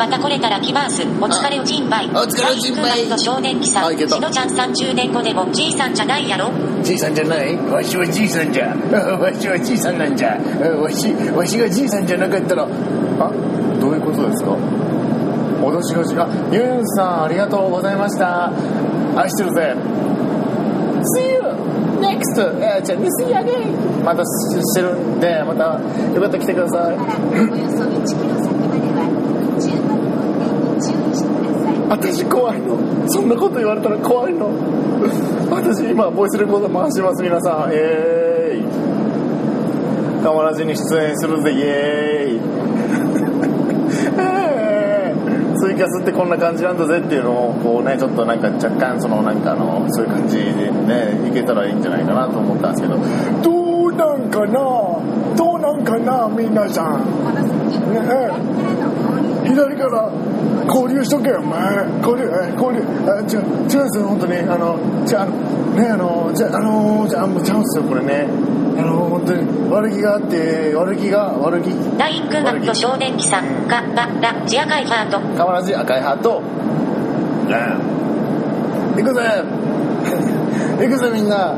後またこれたら来ます。お疲れおじんばい。お疲れおじんばい少年期さん。しのちゃん30年後でもじいさんじゃないやろ？じいさんじゃない？わしはじいさんじゃ。わしはじいさんなんじゃ。わし、わしがじいさんじゃなかったら、あ、どういうことですか？私がじ、あ、ユンさんありがとうございました。愛してるぜ。See you next! えーじゃあ、ミスヤゲイまたしてるんで、またよかったら来てください。およそ1キロ先までは10番運転に注意してください。私怖いの。そんなこと言われたら怖いの。私今ボイスレコーダー回します皆さん。えーいたまらじに出演するぜイエーイ。え ーツイキャスってこんな感じなんだぜっていうのをこうねちょっとなんか若干そのなんかあのそういう感じでねいけたらいいんじゃないかなと思ったんですけど。どうなんかな？どうなんかな皆さん、左から交流しとけよお前。交流え交流あ違う違うんですよ本当に。あのじゃあねあのじゃああのじゃあもうちゃうんですよこれね。あの本当に悪気があって悪気が悪気。大工学と少年期さん。が、が、ら、ジアカイハート。変わらず赤いハート。ね行くぜ。行くぜみんな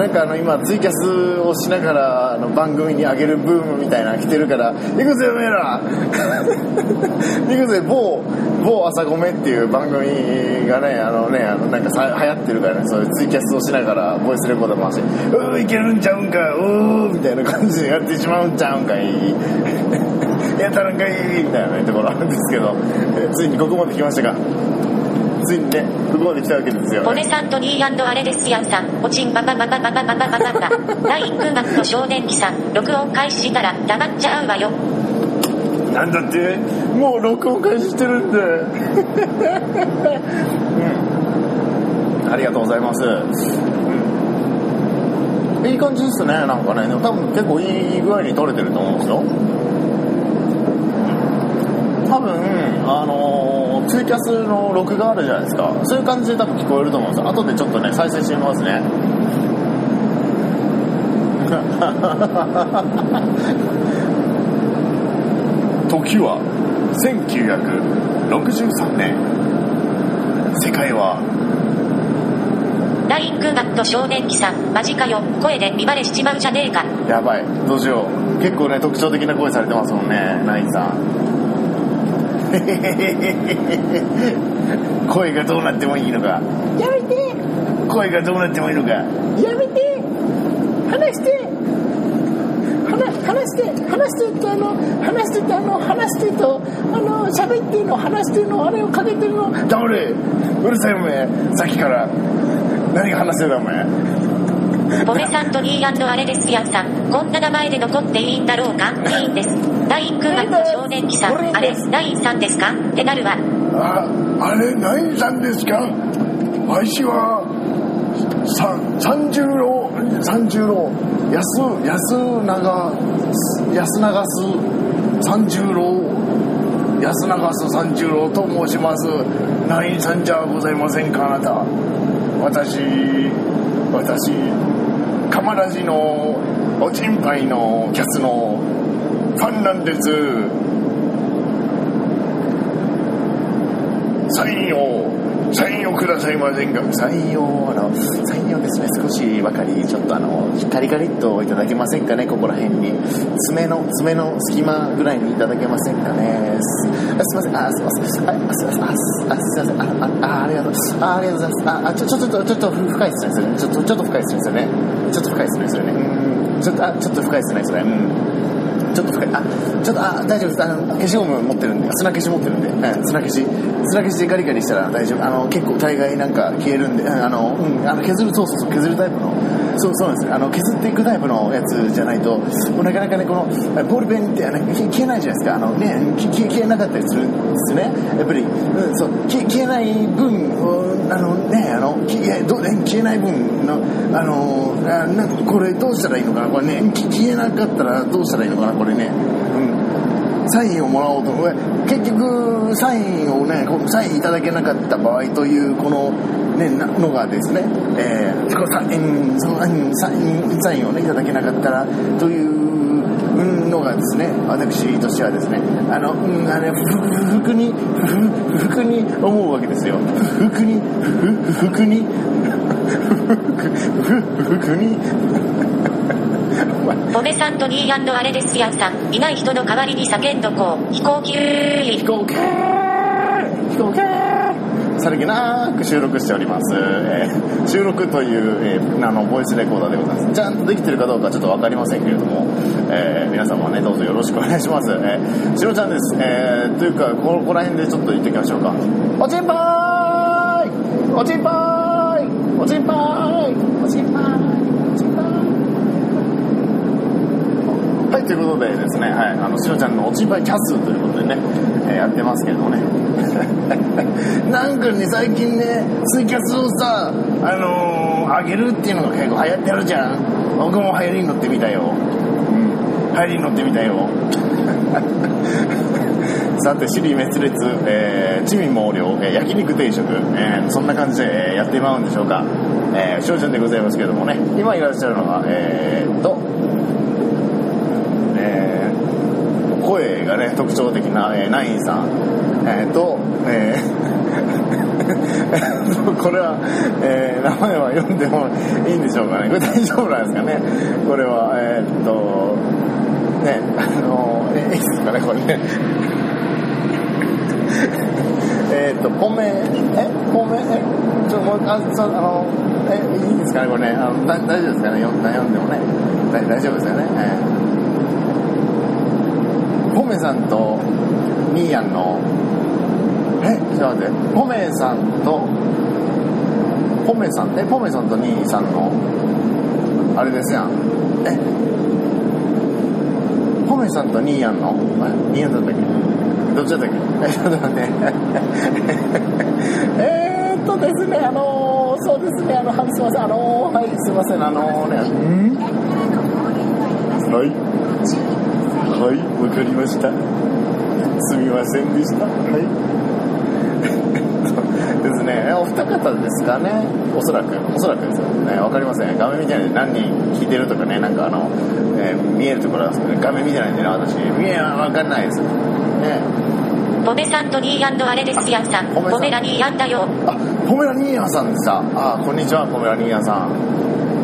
なんかあの今ツイキャスをしながらあの番組に上げるブームみたいなの来てるから行くぜおめえら。行くぜ某某朝ごめっていう番組がねあのねあのなんかさ流行ってるからね。そういうツイキャスをしながらボイスレコーダー回して「うーいけるんちゃうんかうー」みたいな感じでやってしまうんちゃうんかい。やったらんかい。みたいな、ところあるんですけど。ついにここまで来ましたかついにねここまで来たわけですよ、ポネさんとニーあれですやんさん。おちんばばばばばばばばばばば。大工学と少年期さん。録音開始したら黙っちゃうわよ。なんだって？もう録音開始してるんで、うん、ありがとうございます、うん、いい感じですねなんかね多分結構いい具合に撮れてると思うんですよ多分あのーツイキャスの録画あるじゃないですか。そういう感じで多分聞こえると思うんですよ。後でちょっとね再生してみますね。時は1963年。世界は。大工学と少年期さん。マジかよ。声で見バレしちまうじゃねえか。やばい。どうしよう。結構ね特徴的な声されてますもんねナインさん 声がどうなってもいいのか。やめて。声がどうなってもいいのか。やめて。話して。話して。話してってあの話してってあの話してとあの喋ってんの話してんのあれをかけてるの。黙れ。うるさいお前さっきから。何が話してるんだお前ポネさんとニーあれですやんさん。こんな名前で残っていいんだろうか。いいんです。大工学と少年期さん。あれ、ナインさんですか？ってなるわ。あ、あれ、何さんですか？わしは、さ、三十郎、三十郎、安、安長、安長す三十郎、安長す三十郎と申します。何さんじゃございませんか、あなた。私、私、カマラジのおちんぱいのキャスのファンなんです。サインを、サインをくださいませんか？サインを、あの、サインをですね、少しばかり、ちょっとあの、カリカリっといただけませんかね、ここら辺に。爪の、爪の隙間ぐらいにいただけませんかね？すすいません、あ、すいません、あ、すいません、あ、すあすいません、あ、あ、あありがとう、あ、ありがとうございます。あ、あちょ、ちょ、ちょっと、ちょっと深いですね、それ。ちょっと、ちょっと深いですね、それね。ちょっと深いですね、それね。うん、ちょっと、あ、ちょっと深いですね、それ。うん。ちょっと深い。あ、ちょっと、あ、大丈夫です。あの、消しゴム持ってるんで、砂消し持ってるんで、うん、砂消し。砂消しでガリガリしたら大丈夫。あの、結構大概なんか消えるんで、うんあの、うん、あの、削る、そうそうそう、削るタイプの、そうそうなんですよ。あの、削っていくタイプのやつじゃないと、もうなかなかね、この、ボールペンってあの消えないじゃないですか。あのね、消え消えなかったりするんですね。やっぱり、うん、そう、消消えない分、あのね、あの、消え、ど消えない分の、あの、あなんかこれどうしたらいいのかなこれね、消えなかったらどうしたらいいのかなこれね。うん。サインをもらおうと結局サインをねサインいただけなかった場合というこの、ね、のがですね、えー、サインそのうんサインサインをねいただけなかったらというのがですね私としてはですねあのうんあれふふ服にふ服に思うわけですよ。服にふ服にふ服に。ボメさんとニーあれですやんさん。いない人の代わりに叫んどこう。飛行機。飛行機。飛行機。さりげなく収録しております、えー収録という、えーあのボイスレコーダーでございます。ちゃんとできてるかどうかちょっと分かりませんけれども、えー皆様ねどうぞよろしくお願いします、えー、しろちゃんです、えーというかここら辺でちょっと言っておきましょうか。おちんぱーい。おちんぱーい。おちんぱーい。おちんぱーいおちんぱーいはい、ということでですね、はい、あの、しのちゃんのおちんぱいキャスということでね、えーやってますけれどもね。なんかね、最近ね、ツイキャスをさ、あのー、上げるっていうのが結構流行ってあるじゃん。僕も流行りに乗ってみたよ。うん、流行りに乗ってみたよ。さて、尻滅裂、えー、地味猛量、えー焼肉定食、えーそんな感じで、えーやってまうんでしょうか。えー、しのちゃんでございますけれどもね、今いらっしゃるのは、えーっと、えー声がね特徴的な、えーナインさん、えーと、えー これは、えー名前は読んでもいいんでしょうかね。これ大丈夫なんですかね。これはえーっとねあのえいいですかねこれね。えっとポメえポメえちょもうあそうあのえいいですかねこれね。あの大丈夫ですかね。読ん読んでもね。大大丈夫ですよね、えー。ポメさんとミーヤンのえちょっと待ってポメさんとポメさんえポメさんとニーさんのあれですやん。えポメさんとニーヤンのあニーヤンだったっけ？どっちだったっけ？えちょっと待って。えーっとですねあのー、そうですねあのはいすいませんあのー、はいすいませんあのー、ねん？はいはい、わかりました。すみませんでした。はい。ですね、お二方ですかね。おそらく、おそらくですよね。わかりません。画面見てないんで何人聞いてるとかね、なんかあの、えー見えるところなんですけど、画面見てないんでね、私。見え、わかんないです。ね。ボメさんとニーあれですやんさん。ボメさんボメラニーだよ。あ、ポメラニーヤンさんでした。あ、こんにちは、ポメラニーヤンさん。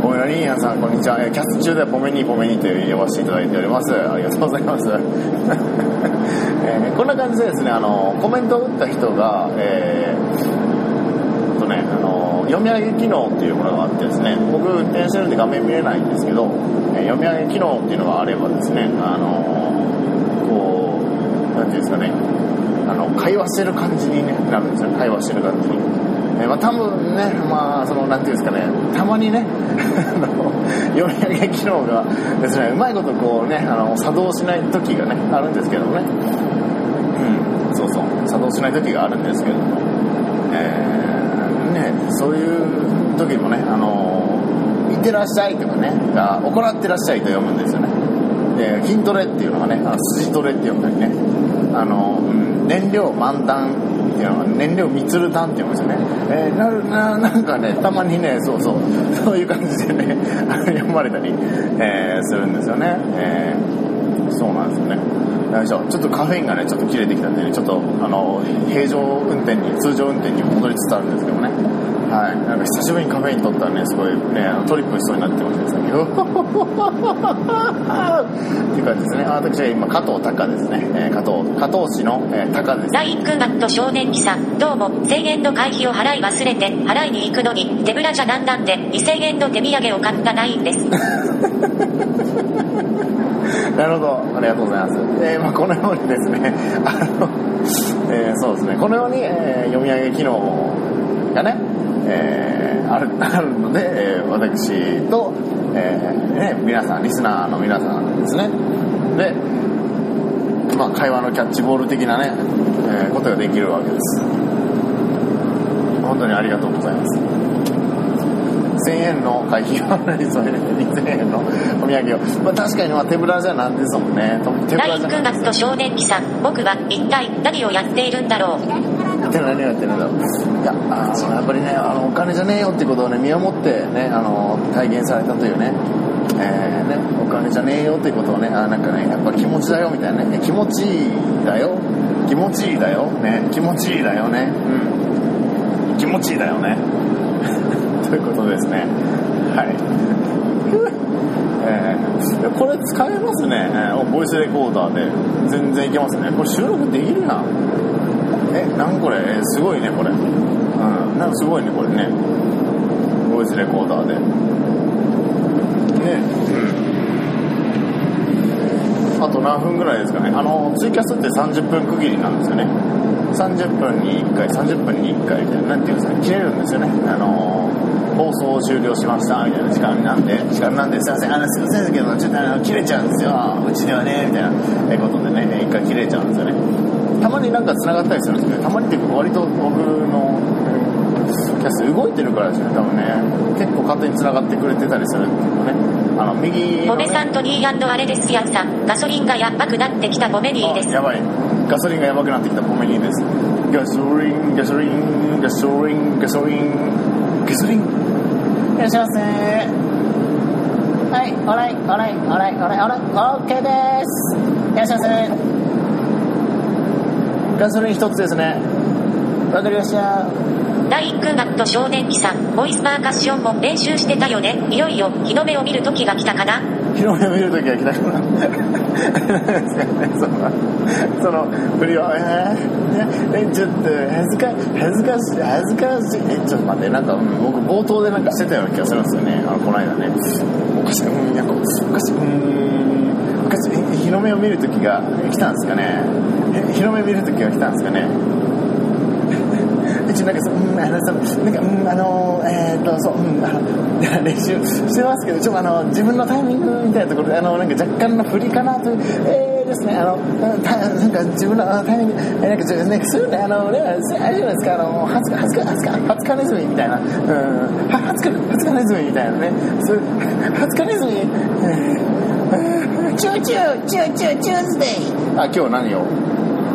ポメラニーヤンさん、こんにちは。えーキャスト中ではポメニーポメニーと呼ばせていただいております。ありがとうございます。えーこんな感じでですね、あの、コメントを打った人が、えーとね、あの、読み上げ機能っていうものがあってですね、僕運転してるんで画面見れないんですけど、えー読み上げ機能っていうのがあればですね、あの、こう、なんていうんですかね、あの会話してる感じに、ね、なるんですよ会話してる感じに、えーまあ、多分ねまあそのなんていうんですかねたまにね あの読み上げ機能がですねうまいことこうねあの作動しない時がねあるんですけどね。うんそうそう作動しない時があるんですけども。えーねそういう時もねあの「いってらっしゃい」とかねが「行ってらっしゃい」と読むんですよね。で筋トレっていうのがね筋トレって読んだりね。あの、うん燃料満タンていうのは燃料満るタンって言うんですよね、えーなるななんかねたまにねそうそう そういう感じでね 読まれたり、えーするんですよね、えーそうなんですよね。よいしょ。ちょっとカフェインがねちょっと切れてきたんでねちょっとあの平常運転に通常運転に戻りつつあるんですけど。はい。なんか久しぶりにカフェイン取ったらねすごいねトリップしそうになってますねさっきっていう感じですね。私は今加藤隆ですね、えー加藤加藤市の、えー、隆です。ラインクマット少年記さん、どうも、1000円の会費を払い忘れて、払いに行くのに、手ぶらじゃなんなんで、2000円の手土産を買ったナインです。なるほど、ありがとうございます。えーまあ、このようにですね、あの、えーそうですね、このように、えー読み上げ機能がね、えーある あるので、えー私と、えーね、皆さん、リスナーの皆さんですね、で、まあ、会話のキャッチボール的なね、えーことができるわけです。本当にありがとうございます。1000円の会費を払い添えて2000円のお土産を、まあ、確かにまあ手ぶらじゃなんですもんね手ぶラインらじゃクマット少年記さん、僕は一体何をやっているんだろう。やってなねやってないいやあのやっぱりねあのお金じゃねえよってことをね身をもってねあの体現されたというねえーね、お金じゃねえよってことをね、あなんかね、やっぱり気持ちだよみたいなね、気持ちいいだよ、気持ちいいだよ、ね、気持ちいいだよね、うん、気持ちいいだよね。ということですね。はい。えー、これ使えますね、ボイスレコーダーで。全然いけますね。これ収録できるな。えなんこれ？えすごいねこれ。うん。なんかすごいねこれね。ボイスレコーダーで。ね。うん。あと何分ぐらいですかね。あのツイキャスって30分区切りなんですよね。30分に1回30分に1回みたいな何ていうんですか切れるんですよね。あの放送を終了しましたみたいな時間なんで。時間なんですいません。あのすいませんけどちょっとあの切れちゃうんですよ。うちではねみたいなことでね一回切れちゃうんですよね。たまになんか繋がったりするんですけどたまにっていうか割と僕のキャス動いてるからですね多分ね。結構勝手に繋がってくれてたりするんですけどね。あの右の、ね、さんとニーあれですやんさん。ガソリンがやばくなってきたボメニーです。やばい。ガソリンがやばくなってきたボメニーです。ガソリンガソリンガソリンガソリン。ガソリン。いらっしゃいませ。はい、おらい、おらい、おらい、おらい、おらい、OK です。いらっしゃいませ。ガソリン一つですね。わかりました。第1空マッ少年期さん、ボイスパーカッションも練習してたよね。いよいよ、日の目を見る時が来たかな。日の目を見る時が来たかな。その、その、振りは、えー、え、ちょっと、恥ずか、恥ずかしい、恥ずかしい。え、ちょっと待って、なんか、僕冒頭でなんかしてたような気がするんですよね。あの、この間ね。おかしい、うん、なんか、おかしい、うん。昔日の目を見る時が来たんですかね？日の目を見る時が来たんですかね？一応なんかそ、うん、あのそなんか、うん、あのえー、っとそう、うん、あの 練習してますけどちょっとあの自分のタイミングみたいなところであのなんか若干の振りかなというえーですね、あの、なんか自分のタイミング、なんか、ちね、そういうね、あの、ね、あれじゃですか、あの、ハツカ、ハツカ、ハツカ、ハツカネズミみたいな、うん、ハツカ、ハツカネズミみたいなね、そういう、ハツカネズミ、チューチューチューチューチューズデイ。あ今日何を？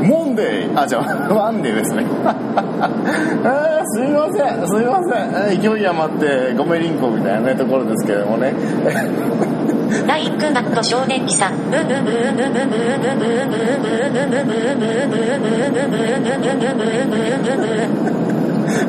モンデーあじゃあワンデーですね。あすいませんすいません。勢い余ってごめりんこみたいな、ところですけどもね。第クマット少年記さん。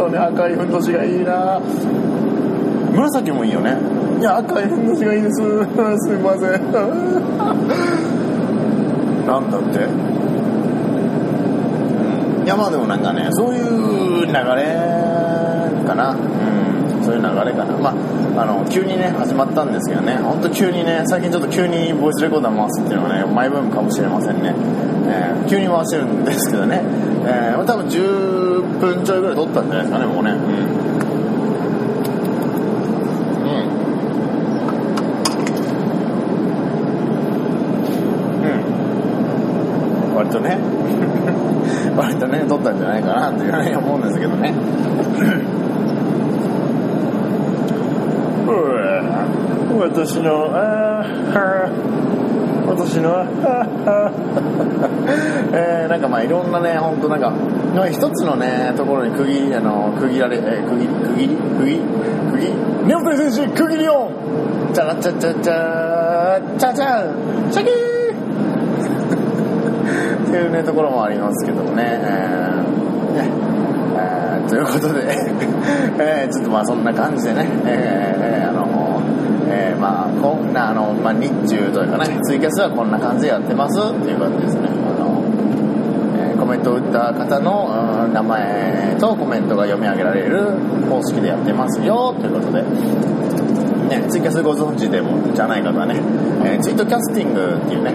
当に赤いふんどしがいいな。紫もいいよね。いや赤いふんどしがいいです。すいません。なんだって。いやまあでもなんかねそういう流れかな。うんそういう流れかな。まああの急にね始まったんですけどね。本当急にね最近ちょっと急にボイスレコーダー回すっていうのがねマイブームかもしれませんね、えー急に回してるんですけどね、えー多分10分ちょいぐらい撮ったんじゃないですかねもうね。うん。うん。割とね。割とね撮ったんじゃないかなっていうふうに思うんですけどね。うわ。私のあーはー。私のあーはー。えーなんかまあいろんなね本当なんかなんか一つのねところに区切りあの区切られ、えー区切り区切り区切り区切りネオテ選手区切りオン。チャラチャチャチャチャチャシャキーっていうねところもありますけどもね,、えーね。えーということで、えーちょっとまあそんな感じでね、えーあのえーまあこんなあの、まあ、日中というかねツイキャスはこんな感じでやってますっていう感じですね。あの、えーコメントを打った方のうん名前とコメントが読み上げられる方式でやってますよということで。ね、ツイキャスご存知でもじゃない方はね、えーツイートキャスティングっていうね、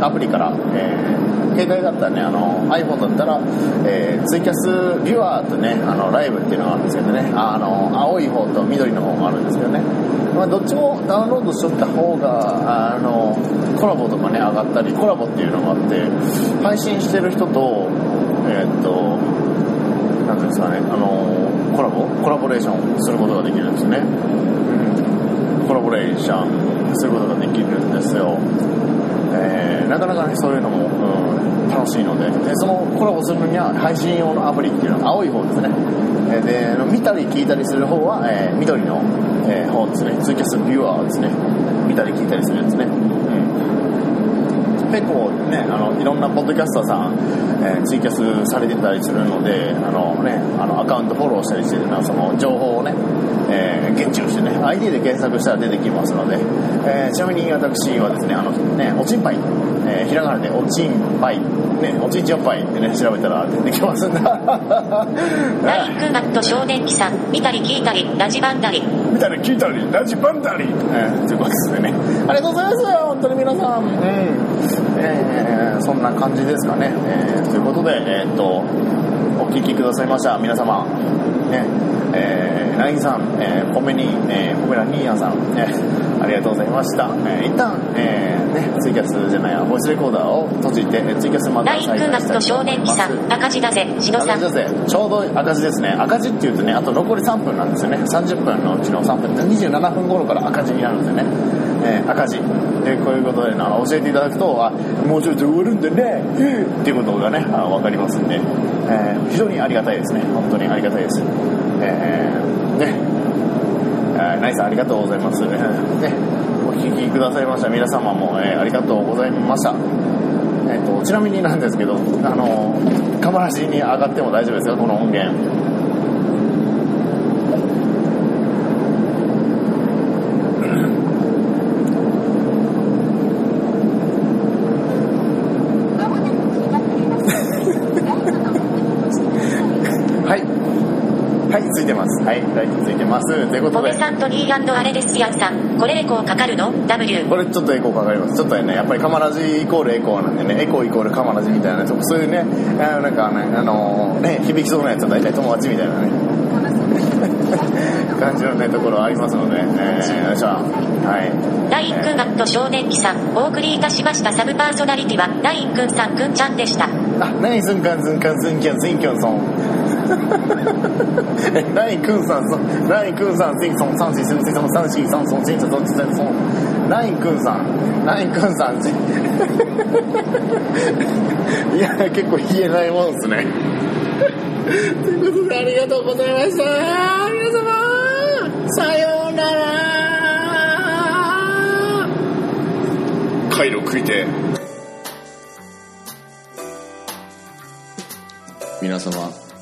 アプリから、えー携帯だったらねあの iPhone だったら、えーツイキャスビュアーとねあのライブっていうのがあるんですけどね。あの青い方と緑の方があるんですけどね、まあ、どっちもダウンロードしとった方があのコラボとかね上がったりコラボっていうのがあって配信してる人とえーっとなんていうんですかねあのコラボコラボレーションすることができるんですね、うん、コラボレーションすることができるんですよ。えーなかなかねそういうのも、うん、楽しいので。でそのコラボするのには配信用のアプリっていうのは青い方ですね。えで見たり聞いたりする方は、えー緑の、えー本ですねツイキャスビューアーですね見たり聞いたりするやつね、うん。結構ね、あの、いろんなポッドキャスターさん、えーツイキャスされてたりするので、あのね、あの、アカウントフォローしたりしてるのは、その情報をね、えー、現地をしてね、ID で検索したら出てきますので、えーちなみに私はですね、あのね、おちんぱい、えーひらがなでおちんぱい、ね、おちんちんおっぱいってね、調べたら出てきますんで、ラインクマット少年期さん、見たり聞いたり、ラジバンダリ。見たり聞いたり、ラジバンダリえー、ということですね。ありがとうございます本当に皆さん。うん。えー、そんな感じですかね。えー、ということで、えーっと、お聞きくださいました、皆様。ね、えー、ラインさん、えー、ポメニー、えー、ポメラニーヤンさん、ね、ありがとうございました。えー、一旦、えー、ね、ツイキャスじゃないや、ボイスレコーダーを閉じて、えーツイキャスまたラインクマット少年期さん、赤字だぜ、しのさん。赤字ちょうど赤字ですね赤字っていうとねあと残り3分なんですよね30分のうちの3分27分頃から赤字になるんですよね、えー赤字。でこういうことであの教えていただくとあもうちょいで終わるんでね っていうことがねあ分かりますんで、えー非常にありがたいですね。本当にありがたいです。えーね。えナイスありがとうございます、ね。お聞きくださいました。皆様も、えーありがとうございました。えっとちなみになんですけど、あの、カマラジに上がっても大丈夫ですか、この音源。まもなく開かれます。ライトの奥にご注目ください。はい。はい、ついてます。はい、ライトついてます。ということでポメ、サントリーアレデスヤンさん、これエコーかかるの ?W。これちょっとエコーかかります。ちょっとね、やっぱりカマラジイコールエコーなんでね、エコーイコールカマラジみたいな、ちょっとそういうね、あのなんかね、あのね、響きそうなやつは大体友達みたいなね、感じのね、ところありますので、えー、よいしょ。はい。ラインくんマット少年期さん、お送りいたしましたサブパーソナリティは、ラインくんさんくんちゃんでした。あ、何すんかんすんかんすんきょんすんきょんそん。え、何くんさんそん、何くんさんすんそん、三四すんすんそん、三四三そん、ちんそん、ちんそん、そん。何くんさん、何くんさん、いや、結構言えないもんですね。ということで、ありがとうございました。皆様、さようなら。回路食いて。皆様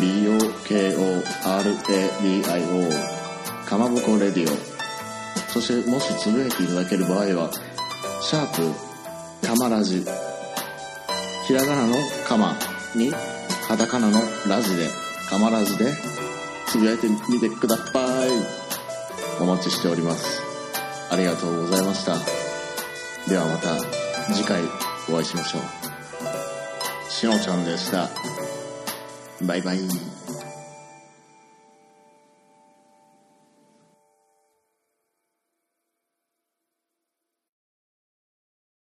BOKORADIO かまぼこレディオ。そしてもしつぶやいていただける場合はシャープかまラジ。ひらがなのかまにカタカナのラジでかまラジでつぶやいてみてください。お待ちしております。ありがとうございました。ではまた次回お会いしましょう。しのちゃんでした。バイバイ。